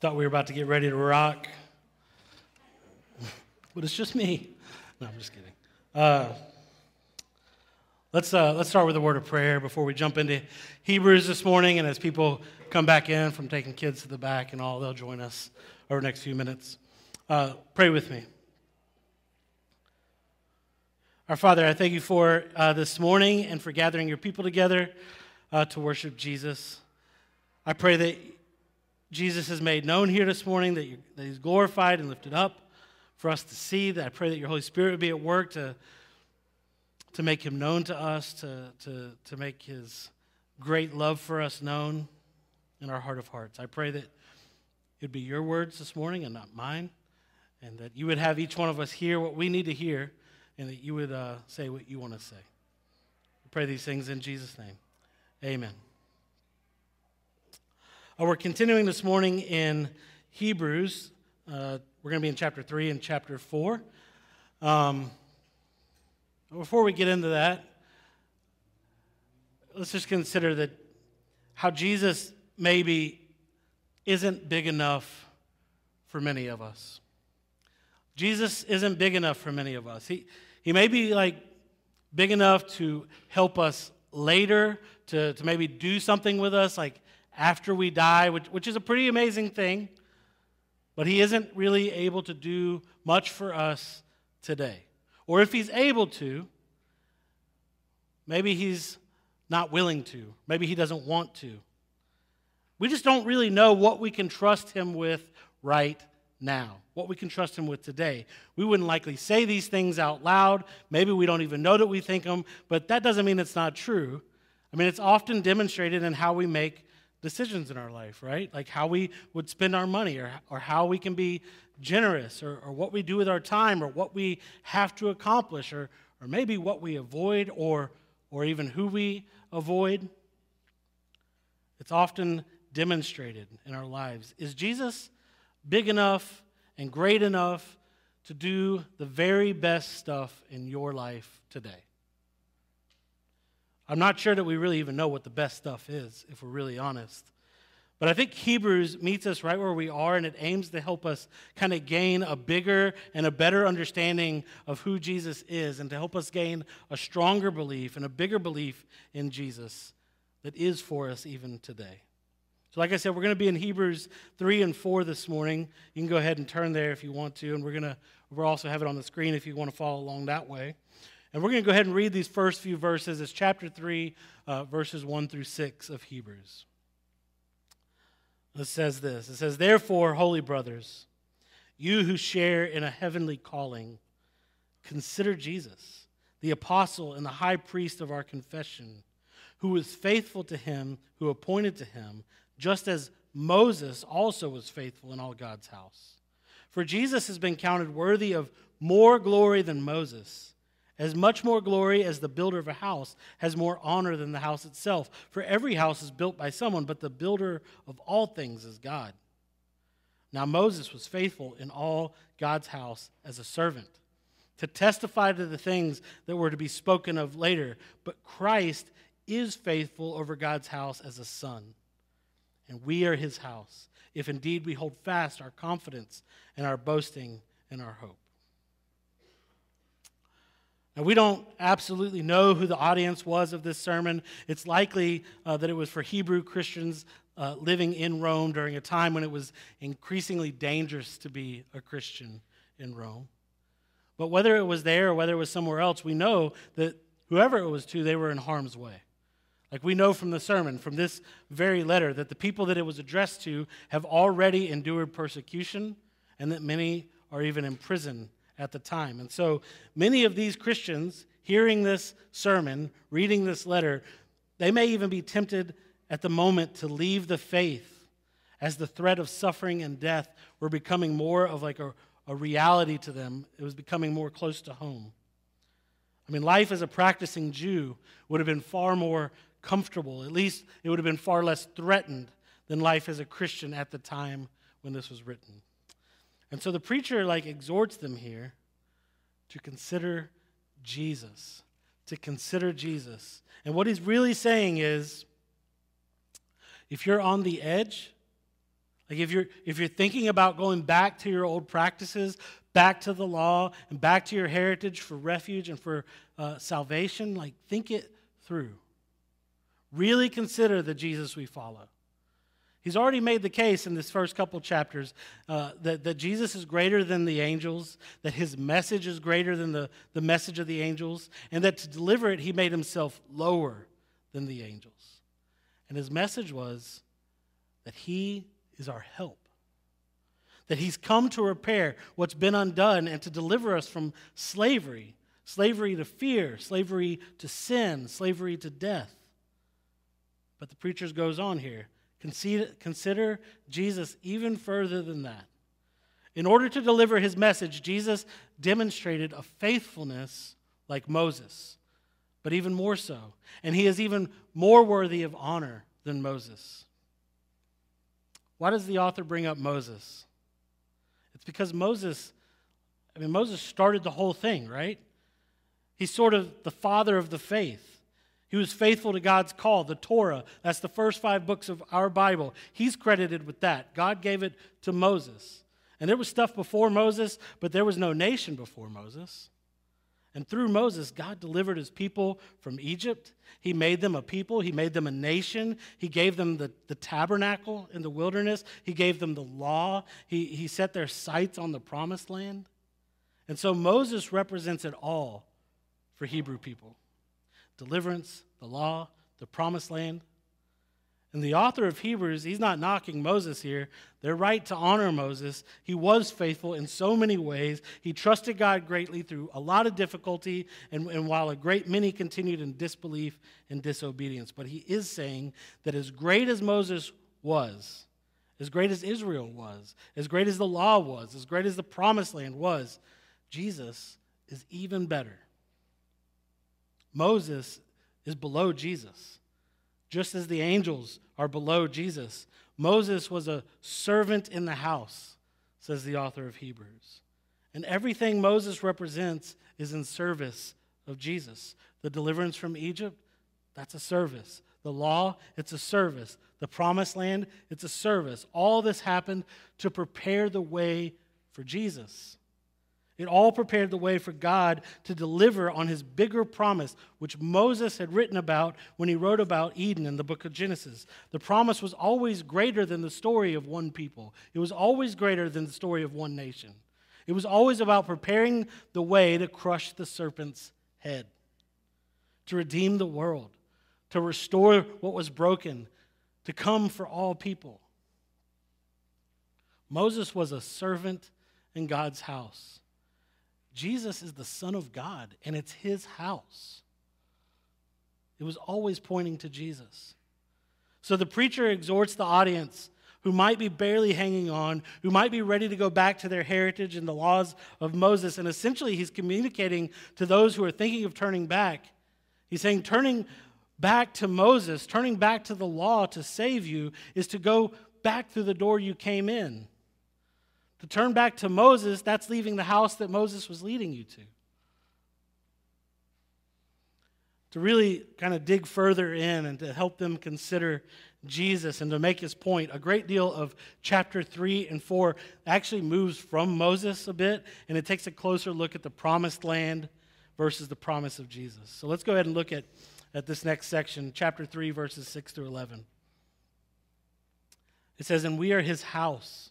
Thought we were about to get ready to rock, but it's just me. No, I'm just kidding. Uh, let's, uh, let's start with a word of prayer before we jump into Hebrews this morning. And as people come back in from taking kids to the back and all, they'll join us over the next few minutes. Uh, pray with me. Our Father, I thank you for uh, this morning and for gathering your people together uh, to worship Jesus. I pray that Jesus has made known here this morning, that, that he's glorified and lifted up for us to see. That I pray that your Holy Spirit would be at work to, to make him known to us, to, to, to make his great love for us known in our heart of hearts. I pray that it would be your words this morning and not mine, and that you would have each one of us hear what we need to hear, and that you would uh, say what you want to say. We pray these things in Jesus' name. Amen. Uh, we're continuing this morning in Hebrews. Uh, we're going to be in chapter 3 and chapter 4. Um, before we get into that, let's just consider that how Jesus maybe isn't big enough for many of us. Jesus isn't big enough for many of us. He, he may be like big enough to help us later, to, to maybe do something with us, like after we die, which, which is a pretty amazing thing. But he isn't really able to do much for us today. Or if he's able to, maybe he's not willing to. Maybe he doesn't want to. We just don't really know what we can trust him with right now, what we can trust him with today. We wouldn't likely say these things out loud. Maybe we don't even know that we think them, but that doesn't mean it's not true. I mean, it's often demonstrated in how we make decisions in our life, right? Like how we would spend our money or, or how we can be generous or, or what we do with our time or what we have to accomplish or, or maybe what we avoid or, or even who we avoid. It's often demonstrated in our lives. Is Jesus big enough and great enough to do the very best stuff in your life today? I'm not sure that we really even know what the best stuff is, if we're really honest. But I think Hebrews meets us right where we are, and it aims to help us kind of gain a bigger and a better understanding of who Jesus is, and to help us gain a stronger belief and a bigger belief in Jesus that is for us even today. So, like I said, we're going to be in Hebrews 3 and 4 this morning. You can go ahead and turn there if you want to, and we're going to we'll also have it on the screen if you want to follow along that way. And we're going to go ahead and read these first few verses. It's chapter 3, uh, verses 1 through 6 of Hebrews. It says this It says, Therefore, holy brothers, you who share in a heavenly calling, consider Jesus, the apostle and the high priest of our confession, who was faithful to him who appointed to him, just as Moses also was faithful in all God's house. For Jesus has been counted worthy of more glory than Moses as much more glory as the builder of a house has more honor than the house itself. For every house is built by someone, but the builder of all things is God. Now Moses was faithful in all God's house as a servant to testify to the things that were to be spoken of later. But Christ is faithful over God's house as a son. And we are his house, if indeed we hold fast our confidence and our boasting and our hope. Now, we don't absolutely know who the audience was of this sermon. It's likely uh, that it was for Hebrew Christians uh, living in Rome during a time when it was increasingly dangerous to be a Christian in Rome. But whether it was there or whether it was somewhere else, we know that whoever it was to, they were in harm's way. Like we know from the sermon, from this very letter, that the people that it was addressed to have already endured persecution and that many are even in prison at the time. And so many of these Christians, hearing this sermon, reading this letter, they may even be tempted at the moment to leave the faith as the threat of suffering and death were becoming more of like a, a reality to them. It was becoming more close to home. I mean, life as a practicing Jew would have been far more comfortable. At least it would have been far less threatened than life as a Christian at the time when this was written. And so the preacher like exhorts them here to consider Jesus, to consider Jesus. And what he's really saying is if you're on the edge, Like if you're if you're thinking about going back to your old practices, back to the law, and back to your heritage for refuge and for uh, salvation, like think it through. Really consider the Jesus we follow. He's already made the case in this first couple chapters uh, that, that Jesus is greater than the angels, that his message is greater than the, the message of the angels, and that to deliver it, he made himself lower than the angels. And his message was that he is our help, that he's come to repair what's been undone and to deliver us from slavery slavery to fear, slavery to sin, slavery to death. But the preacher goes on here Consider Jesus even further than that. In order to deliver his message, Jesus demonstrated a faithfulness like Moses, but even more so. And he is even more worthy of honor than Moses. Why does the author bring up Moses? It's because Moses, I mean, Moses started the whole thing, right? He's sort of the father of the faith. He was faithful to God's call, the Torah. That's the first five books of our Bible. He's credited with that. God gave it to Moses. And there was stuff before Moses, but there was no nation before Moses. And through Moses, God delivered his people from Egypt. He made them a people, he made them a nation. He gave them the, the tabernacle in the wilderness, he gave them the law, he, he set their sights on the promised land. And so Moses represents it all for Hebrew people deliverance, the law, the promised land. And the author of Hebrews, he's not knocking Moses here. They're right to honor Moses. He was faithful in so many ways. He trusted God greatly through a lot of difficulty, and, and while a great many continued in disbelief and disobedience. But he is saying that as great as Moses was, as great as Israel was, as great as the law was, as great as the promised land was, Jesus is even better. Moses is below Jesus, just as the angels are below Jesus. Moses was a servant in the house, says the author of Hebrews. And everything Moses represents is in service of Jesus. The deliverance from Egypt, that's a service. The law, it's a service. The promised land, it's a service. All this happened to prepare the way for Jesus. It all prepared the way for God to deliver on his bigger promise, which Moses had written about when he wrote about Eden in the book of Genesis. The promise was always greater than the story of one people, it was always greater than the story of one nation. It was always about preparing the way to crush the serpent's head, to redeem the world, to restore what was broken, to come for all people. Moses was a servant in God's house. Jesus is the Son of God, and it's his house. It was always pointing to Jesus. So the preacher exhorts the audience who might be barely hanging on, who might be ready to go back to their heritage and the laws of Moses. And essentially, he's communicating to those who are thinking of turning back. He's saying, turning back to Moses, turning back to the law to save you, is to go back through the door you came in. To turn back to Moses, that's leaving the house that Moses was leading you to. To really kind of dig further in and to help them consider Jesus and to make his point, a great deal of chapter 3 and 4 actually moves from Moses a bit and it takes a closer look at the promised land versus the promise of Jesus. So let's go ahead and look at, at this next section, chapter 3, verses 6 through 11. It says, And we are his house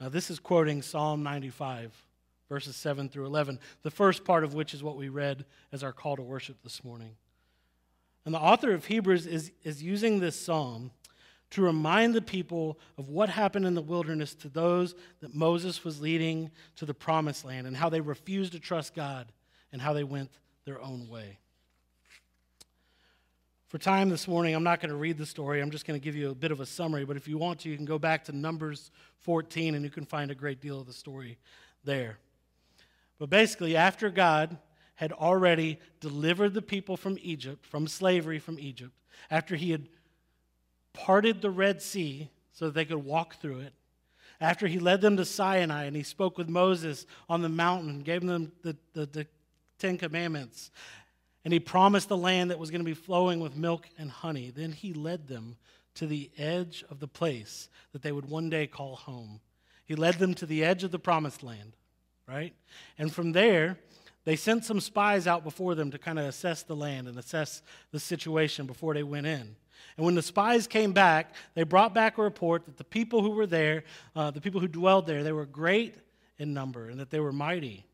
Now, this is quoting Psalm 95, verses 7 through 11, the first part of which is what we read as our call to worship this morning. And the author of Hebrews is, is using this psalm to remind the people of what happened in the wilderness to those that Moses was leading to the promised land and how they refused to trust God and how they went their own way. For time this morning, I'm not going to read the story. I'm just going to give you a bit of a summary. But if you want to, you can go back to Numbers 14 and you can find a great deal of the story there. But basically, after God had already delivered the people from Egypt, from slavery from Egypt, after he had parted the Red Sea so that they could walk through it, after he led them to Sinai and he spoke with Moses on the mountain and gave them the, the, the Ten Commandments, and he promised the land that was going to be flowing with milk and honey. Then he led them to the edge of the place that they would one day call home. He led them to the edge of the promised land, right? And from there, they sent some spies out before them to kind of assess the land and assess the situation before they went in. And when the spies came back, they brought back a report that the people who were there, uh, the people who dwelled there, they were great in number and that they were mighty.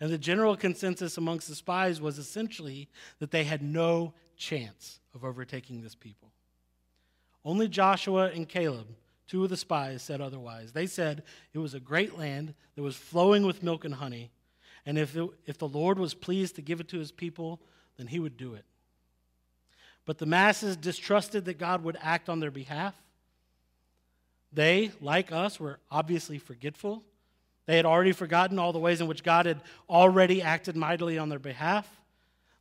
And the general consensus amongst the spies was essentially that they had no chance of overtaking this people. Only Joshua and Caleb, two of the spies, said otherwise. They said it was a great land that was flowing with milk and honey, and if, it, if the Lord was pleased to give it to his people, then he would do it. But the masses distrusted that God would act on their behalf. They, like us, were obviously forgetful they had already forgotten all the ways in which God had already acted mightily on their behalf.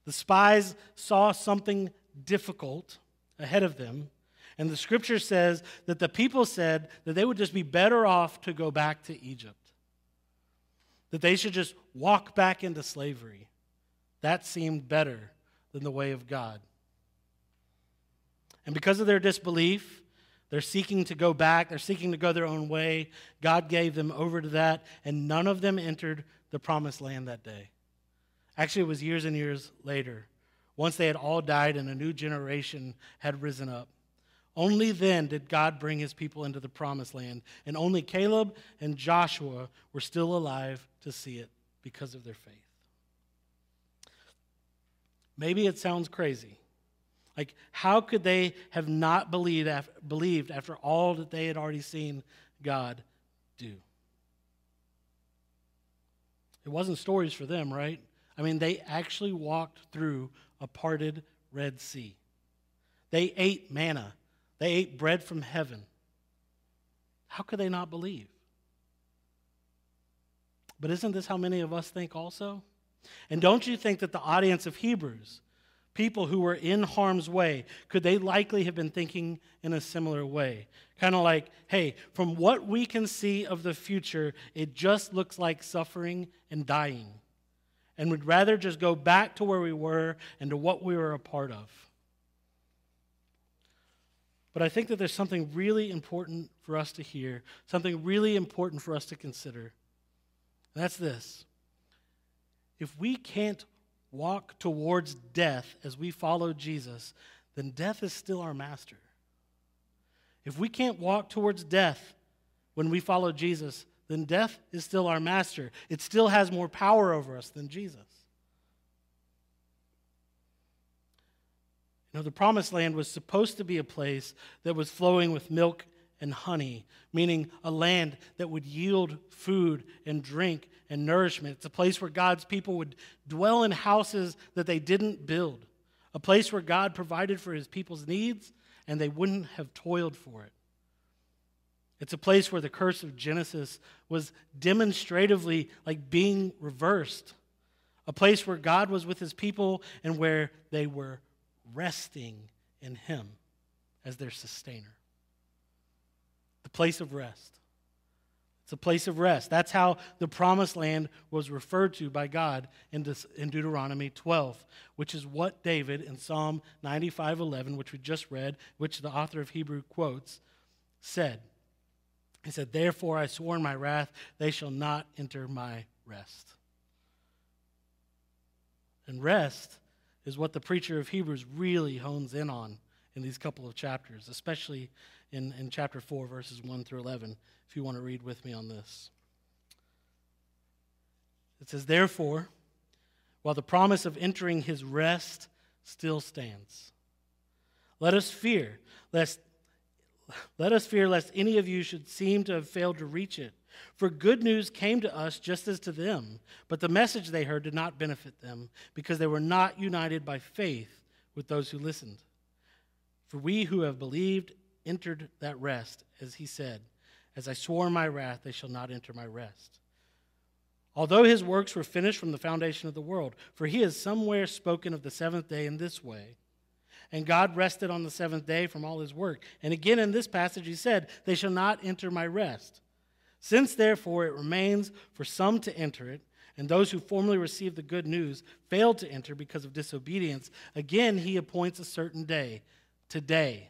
The spies saw something difficult ahead of them. And the scripture says that the people said that they would just be better off to go back to Egypt, that they should just walk back into slavery. That seemed better than the way of God. And because of their disbelief, they're seeking to go back, they're seeking to go their own way. God gave them over to that, and none of them entered the promised land that day. Actually, it was years and years later, once they had all died and a new generation had risen up. Only then did God bring his people into the promised land, and only Caleb and Joshua were still alive to see it because of their faith. Maybe it sounds crazy. Like, how could they have not believed after, believed after all that they had already seen God do? It wasn't stories for them, right? I mean, they actually walked through a parted Red Sea. They ate manna, they ate bread from heaven. How could they not believe? But isn't this how many of us think also? And don't you think that the audience of Hebrews people who were in harm's way, could they likely have been thinking in a similar way? Kind of like, hey, from what we can see of the future, it just looks like suffering and dying. And we'd rather just go back to where we were and to what we were a part of. But I think that there's something really important for us to hear, something really important for us to consider. And that's this. If we can't walk towards death as we follow Jesus, then death is still our master. If we can't walk towards death when we follow Jesus, then death is still our master. It still has more power over us than Jesus. You know, the promised land was supposed to be a place that was flowing with milk and honey, meaning a land that would yield food and drink and nourishment. It's a place where God's people would dwell in houses that they didn't build, a place where God provided for his people's needs and they wouldn't have toiled for it. It's a place where the curse of Genesis was demonstratively like being reversed. A place where God was with his people and where they were resting in him as their sustainer place of rest. It's a place of rest. That's how the promised land was referred to by God in, Deuteronomy 12, which is what David in Psalm 95:11, which we just read, which the author of Hebrew quotes, said. He said, "Therefore I swore in my wrath, they shall not enter my rest." And rest is what the preacher of Hebrews really hones in on in these couple of chapters, especially in, in chapter 4, verses 1 through 11, if you want to read with me on this. It says, Therefore, while the promise of entering his rest still stands, let us fear lest let us fear lest any of you should seem to have failed to reach it. For good news came to us just as to them, but the message they heard did not benefit them, because they were not united by faith with those who listened. For we who have believed entered that rest, as he said, As I swore in my wrath, they shall not enter my rest. Although his works were finished from the foundation of the world, for he has somewhere spoken of the seventh day in this way. And God rested on the seventh day from all his work. And again in this passage, he said, They shall not enter my rest. Since therefore it remains for some to enter it, and those who formerly received the good news failed to enter because of disobedience, again he appoints a certain day, today,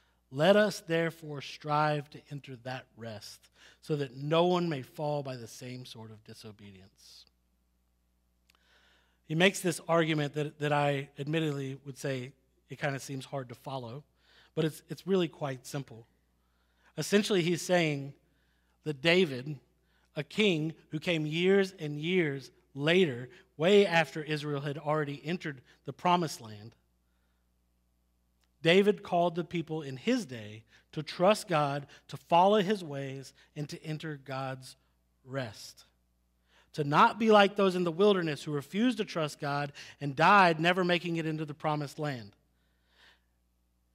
Let us therefore strive to enter that rest, so that no one may fall by the same sort of disobedience. He makes this argument that, that I admittedly would say it kind of seems hard to follow, but it's, it's really quite simple. Essentially, he's saying that David, a king who came years and years later, way after Israel had already entered the promised land, David called the people in his day to trust God, to follow his ways, and to enter God's rest. To not be like those in the wilderness who refused to trust God and died, never making it into the promised land.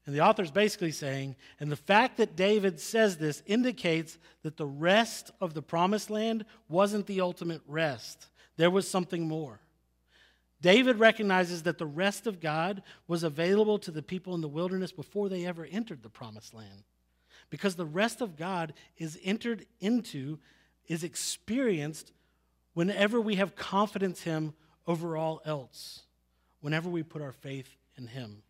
And the author is basically saying, and the fact that David says this indicates that the rest of the promised land wasn't the ultimate rest. There was something more. David recognizes that the rest of God was available to the people in the wilderness before they ever entered the promised land. Because the rest of God is entered into, is experienced whenever we have confidence in Him over all else, whenever we put our faith in Him.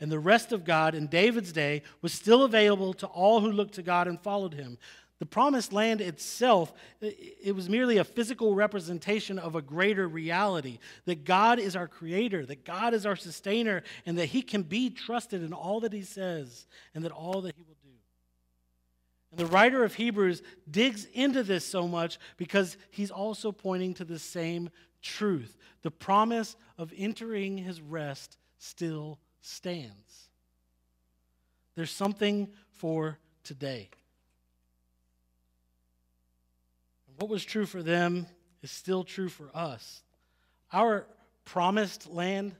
And the rest of God in David's day was still available to all who looked to God and followed Him. The promised land itself, it was merely a physical representation of a greater reality that God is our creator, that God is our sustainer, and that He can be trusted in all that He says and that all that He will do. And the writer of Hebrews digs into this so much because he's also pointing to the same truth. The promise of entering His rest still stands. There's something for today. What was true for them is still true for us. Our promised land,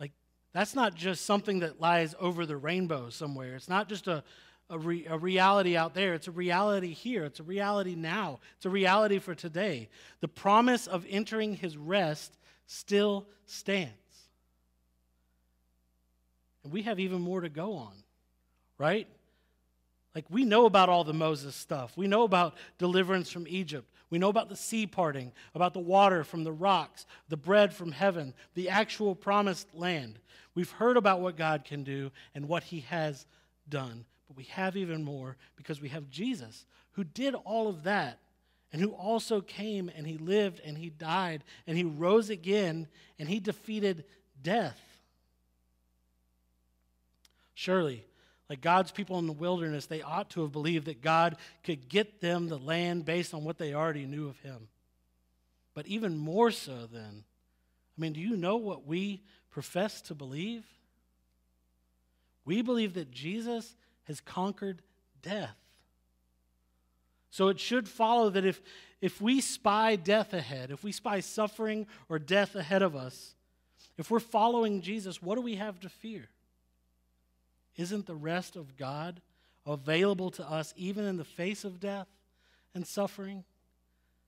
like, that's not just something that lies over the rainbow somewhere. It's not just a, a, re, a, reality out there. It's a reality here. It's a reality now. It's a reality for today. The promise of entering his rest still stands. And we have even more to go on, right? Like, we know about all the Moses stuff. We know about deliverance from Egypt. We know about the sea parting, about the water from the rocks, the bread from heaven, the actual promised land. We've heard about what God can do and what he has done. But we have even more because we have Jesus, who did all of that and who also came and he lived and he died and he rose again and he defeated death. Surely, like God's people in the wilderness, they ought to have believed that God could get them the land based on what they already knew of Him. But even more so, then, I mean, do you know what we profess to believe? We believe that Jesus has conquered death. So it should follow that if, if we spy death ahead, if we spy suffering or death ahead of us, if we're following Jesus, what do we have to fear? Isn't the rest of God available to us even in the face of death and suffering,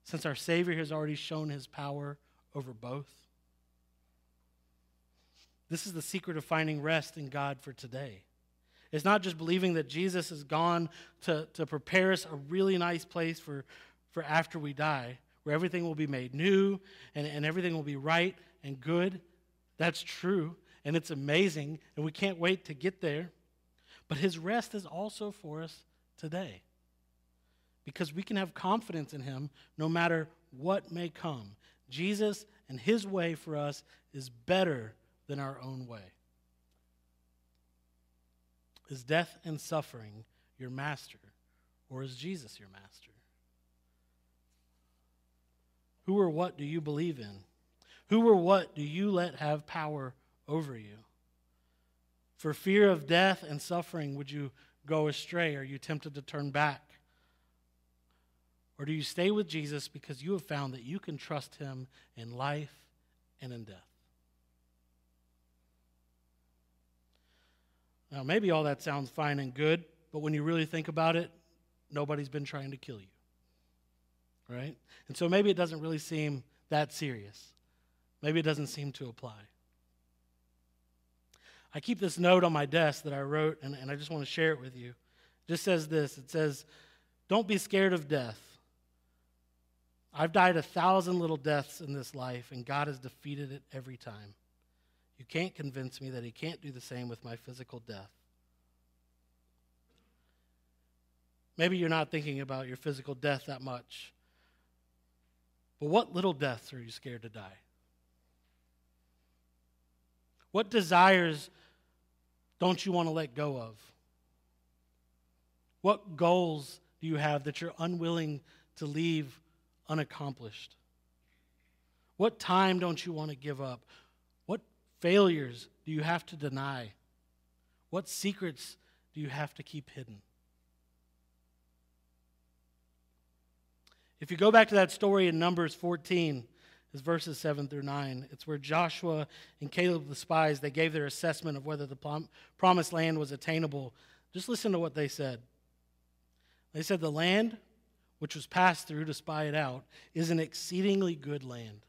since our Savior has already shown his power over both? This is the secret of finding rest in God for today. It's not just believing that Jesus has gone to, to prepare us a really nice place for, for after we die, where everything will be made new and, and everything will be right and good. That's true and it's amazing, and we can't wait to get there. But his rest is also for us today because we can have confidence in him no matter what may come. Jesus and his way for us is better than our own way. Is death and suffering your master, or is Jesus your master? Who or what do you believe in? Who or what do you let have power over you? For fear of death and suffering, would you go astray? Are you tempted to turn back? Or do you stay with Jesus because you have found that you can trust him in life and in death? Now, maybe all that sounds fine and good, but when you really think about it, nobody's been trying to kill you. Right? And so maybe it doesn't really seem that serious. Maybe it doesn't seem to apply. I keep this note on my desk that I wrote, and, and I just want to share it with you. It just says this it says, Don't be scared of death. I've died a thousand little deaths in this life, and God has defeated it every time. You can't convince me that He can't do the same with my physical death. Maybe you're not thinking about your physical death that much. But what little deaths are you scared to die? What desires don't you want to let go of? What goals do you have that you're unwilling to leave unaccomplished? What time don't you want to give up? What failures do you have to deny? What secrets do you have to keep hidden? If you go back to that story in Numbers 14, it's verses 7 through 9. It's where Joshua and Caleb the spies, they gave their assessment of whether the promised land was attainable. Just listen to what they said. They said, The land which was passed through to spy it out is an exceedingly good land.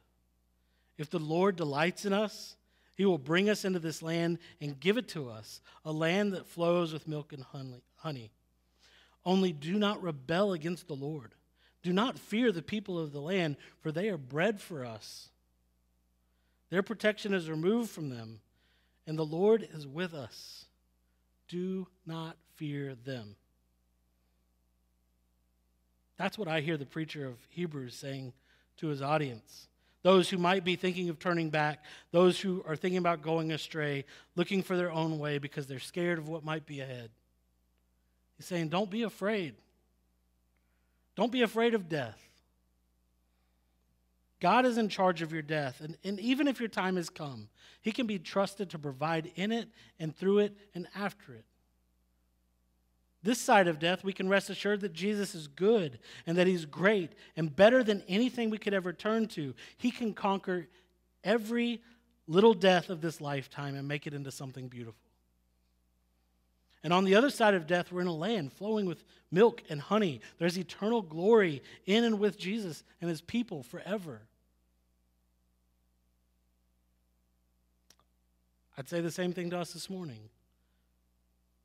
If the Lord delights in us, he will bring us into this land and give it to us, a land that flows with milk and honey. Only do not rebel against the Lord do not fear the people of the land, for they are bread for us. Their protection is removed from them, and the Lord is with us. Do not fear them. That's what I hear the preacher of Hebrews saying to his audience. Those who might be thinking of turning back, those who are thinking about going astray, looking for their own way because they're scared of what might be ahead. He's saying, Don't be afraid. Don't be afraid of death. God is in charge of your death. And, and even if your time has come, He can be trusted to provide in it and through it and after it. This side of death, we can rest assured that Jesus is good and that He's great and better than anything we could ever turn to. He can conquer every little death of this lifetime and make it into something beautiful. And on the other side of death, we're in a land flowing with milk and honey. There's eternal glory in and with Jesus and his people forever. I'd say the same thing to us this morning.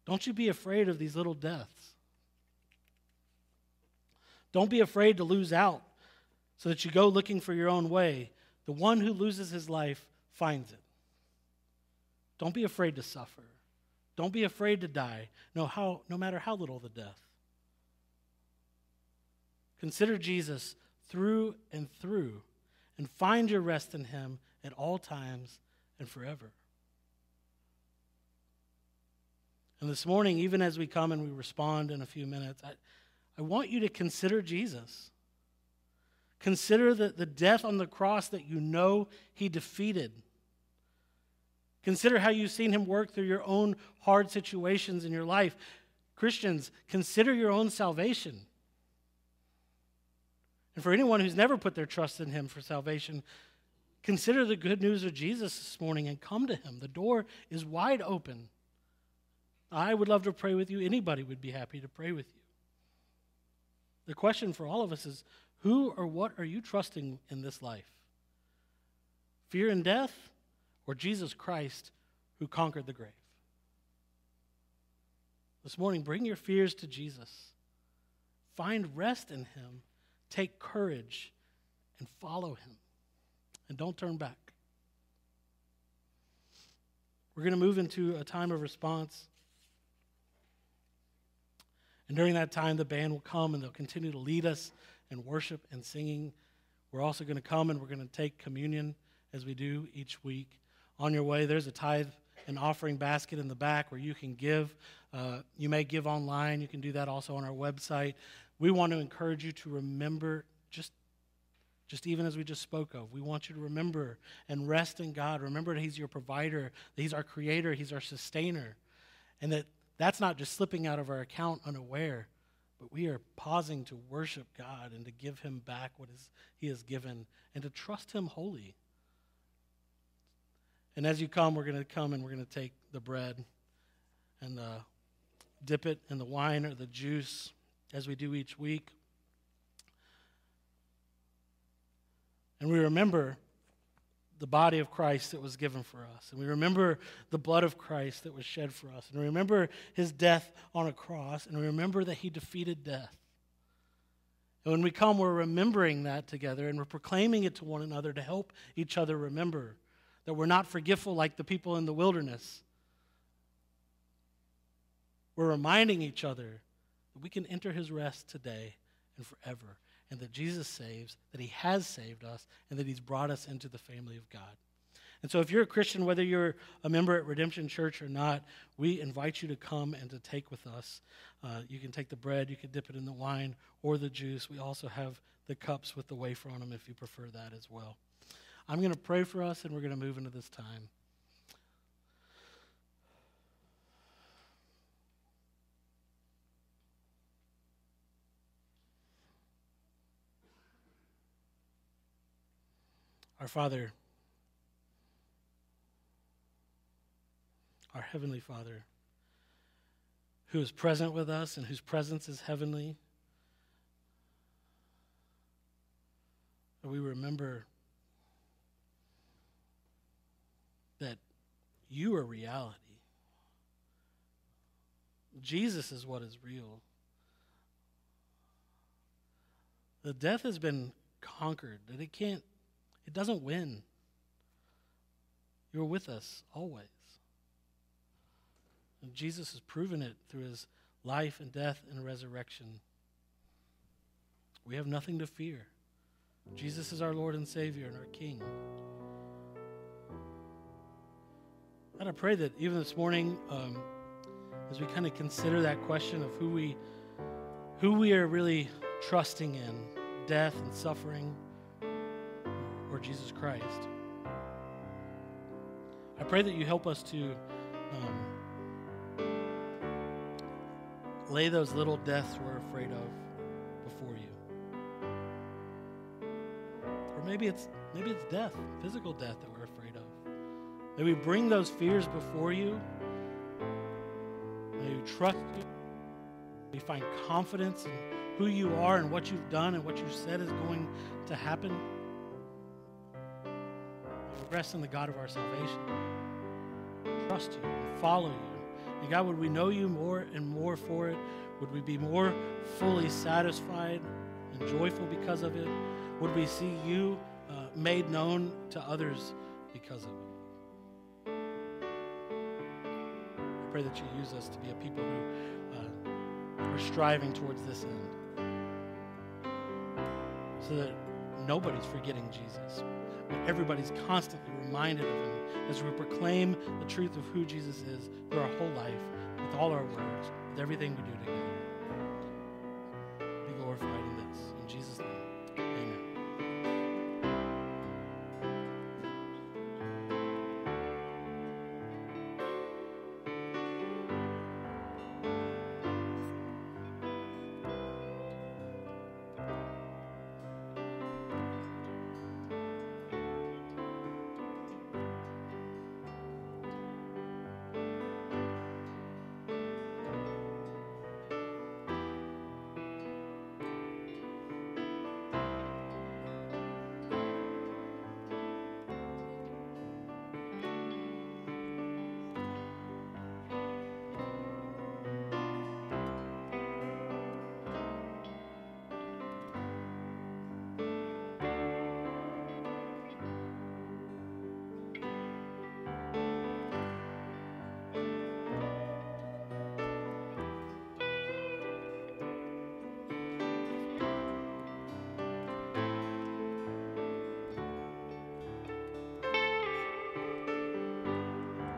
Don't you be afraid of these little deaths. Don't be afraid to lose out so that you go looking for your own way. The one who loses his life finds it. Don't be afraid to suffer. Don't be afraid to die, no, how, no matter how little the death. Consider Jesus through and through and find your rest in him at all times and forever. And this morning, even as we come and we respond in a few minutes, I, I want you to consider Jesus. Consider the, the death on the cross that you know he defeated. Consider how you've seen him work through your own hard situations in your life. Christians, consider your own salvation. And for anyone who's never put their trust in him for salvation, consider the good news of Jesus this morning and come to him. The door is wide open. I would love to pray with you. Anybody would be happy to pray with you. The question for all of us is who or what are you trusting in this life? Fear and death? Or Jesus Christ who conquered the grave. This morning, bring your fears to Jesus. Find rest in Him. Take courage and follow Him. And don't turn back. We're going to move into a time of response. And during that time, the band will come and they'll continue to lead us in worship and singing. We're also going to come and we're going to take communion as we do each week on your way, there's a tithe and offering basket in the back where you can give. Uh, you may give online. You can do that also on our website. We want to encourage you to remember just, just even as we just spoke of. We want you to remember and rest in God. Remember that He's your provider, that He's our creator, He's our sustainer, and that that's not just slipping out of our account unaware, but we are pausing to worship God and to give Him back what is, He has given and to trust Him wholly. And as you come, we're going to come and we're going to take the bread and uh, dip it in the wine or the juice as we do each week. And we remember the body of Christ that was given for us. And we remember the blood of Christ that was shed for us. And we remember his death on a cross. And we remember that he defeated death. And when we come, we're remembering that together and we're proclaiming it to one another to help each other remember that we're not forgetful like the people in the wilderness. We're reminding each other that we can enter his rest today and forever and that Jesus saves, that he has saved us, and that he's brought us into the family of God. And so, if you're a Christian, whether you're a member at Redemption Church or not, we invite you to come and to take with us. Uh, you can take the bread, you can dip it in the wine or the juice. We also have the cups with the wafer on them if you prefer that as well. I'm going to pray for us, and we're going to move into this time. Our Father, our Heavenly Father, who is present with us and whose presence is heavenly, we remember that you are reality. Jesus is what is real. The death has been conquered, that it can't it doesn't win. You're with us always. And Jesus has proven it through his life and death and resurrection. We have nothing to fear. Jesus is our Lord and Savior and our King. And I pray that even this morning, um, as we kind of consider that question of who we, who we are really trusting in, death and suffering, or Jesus Christ. I pray that you help us to um, lay those little deaths we're afraid of before you. Or maybe it's maybe it's death, physical death that we're. May we bring those fears before you. May we trust you. We find confidence in who you are and what you've done and what you said is going to happen We rest in the God of our salvation. Trust you and follow you. And God, would we know you more and more for it? Would we be more fully satisfied and joyful because of it? Would we see you uh, made known to others because of it? Pray that you use us to be a people who uh, are striving towards this end so that nobody's forgetting Jesus but everybody's constantly reminded of him as we proclaim the truth of who Jesus is through our whole life, with all our words, with everything we do together.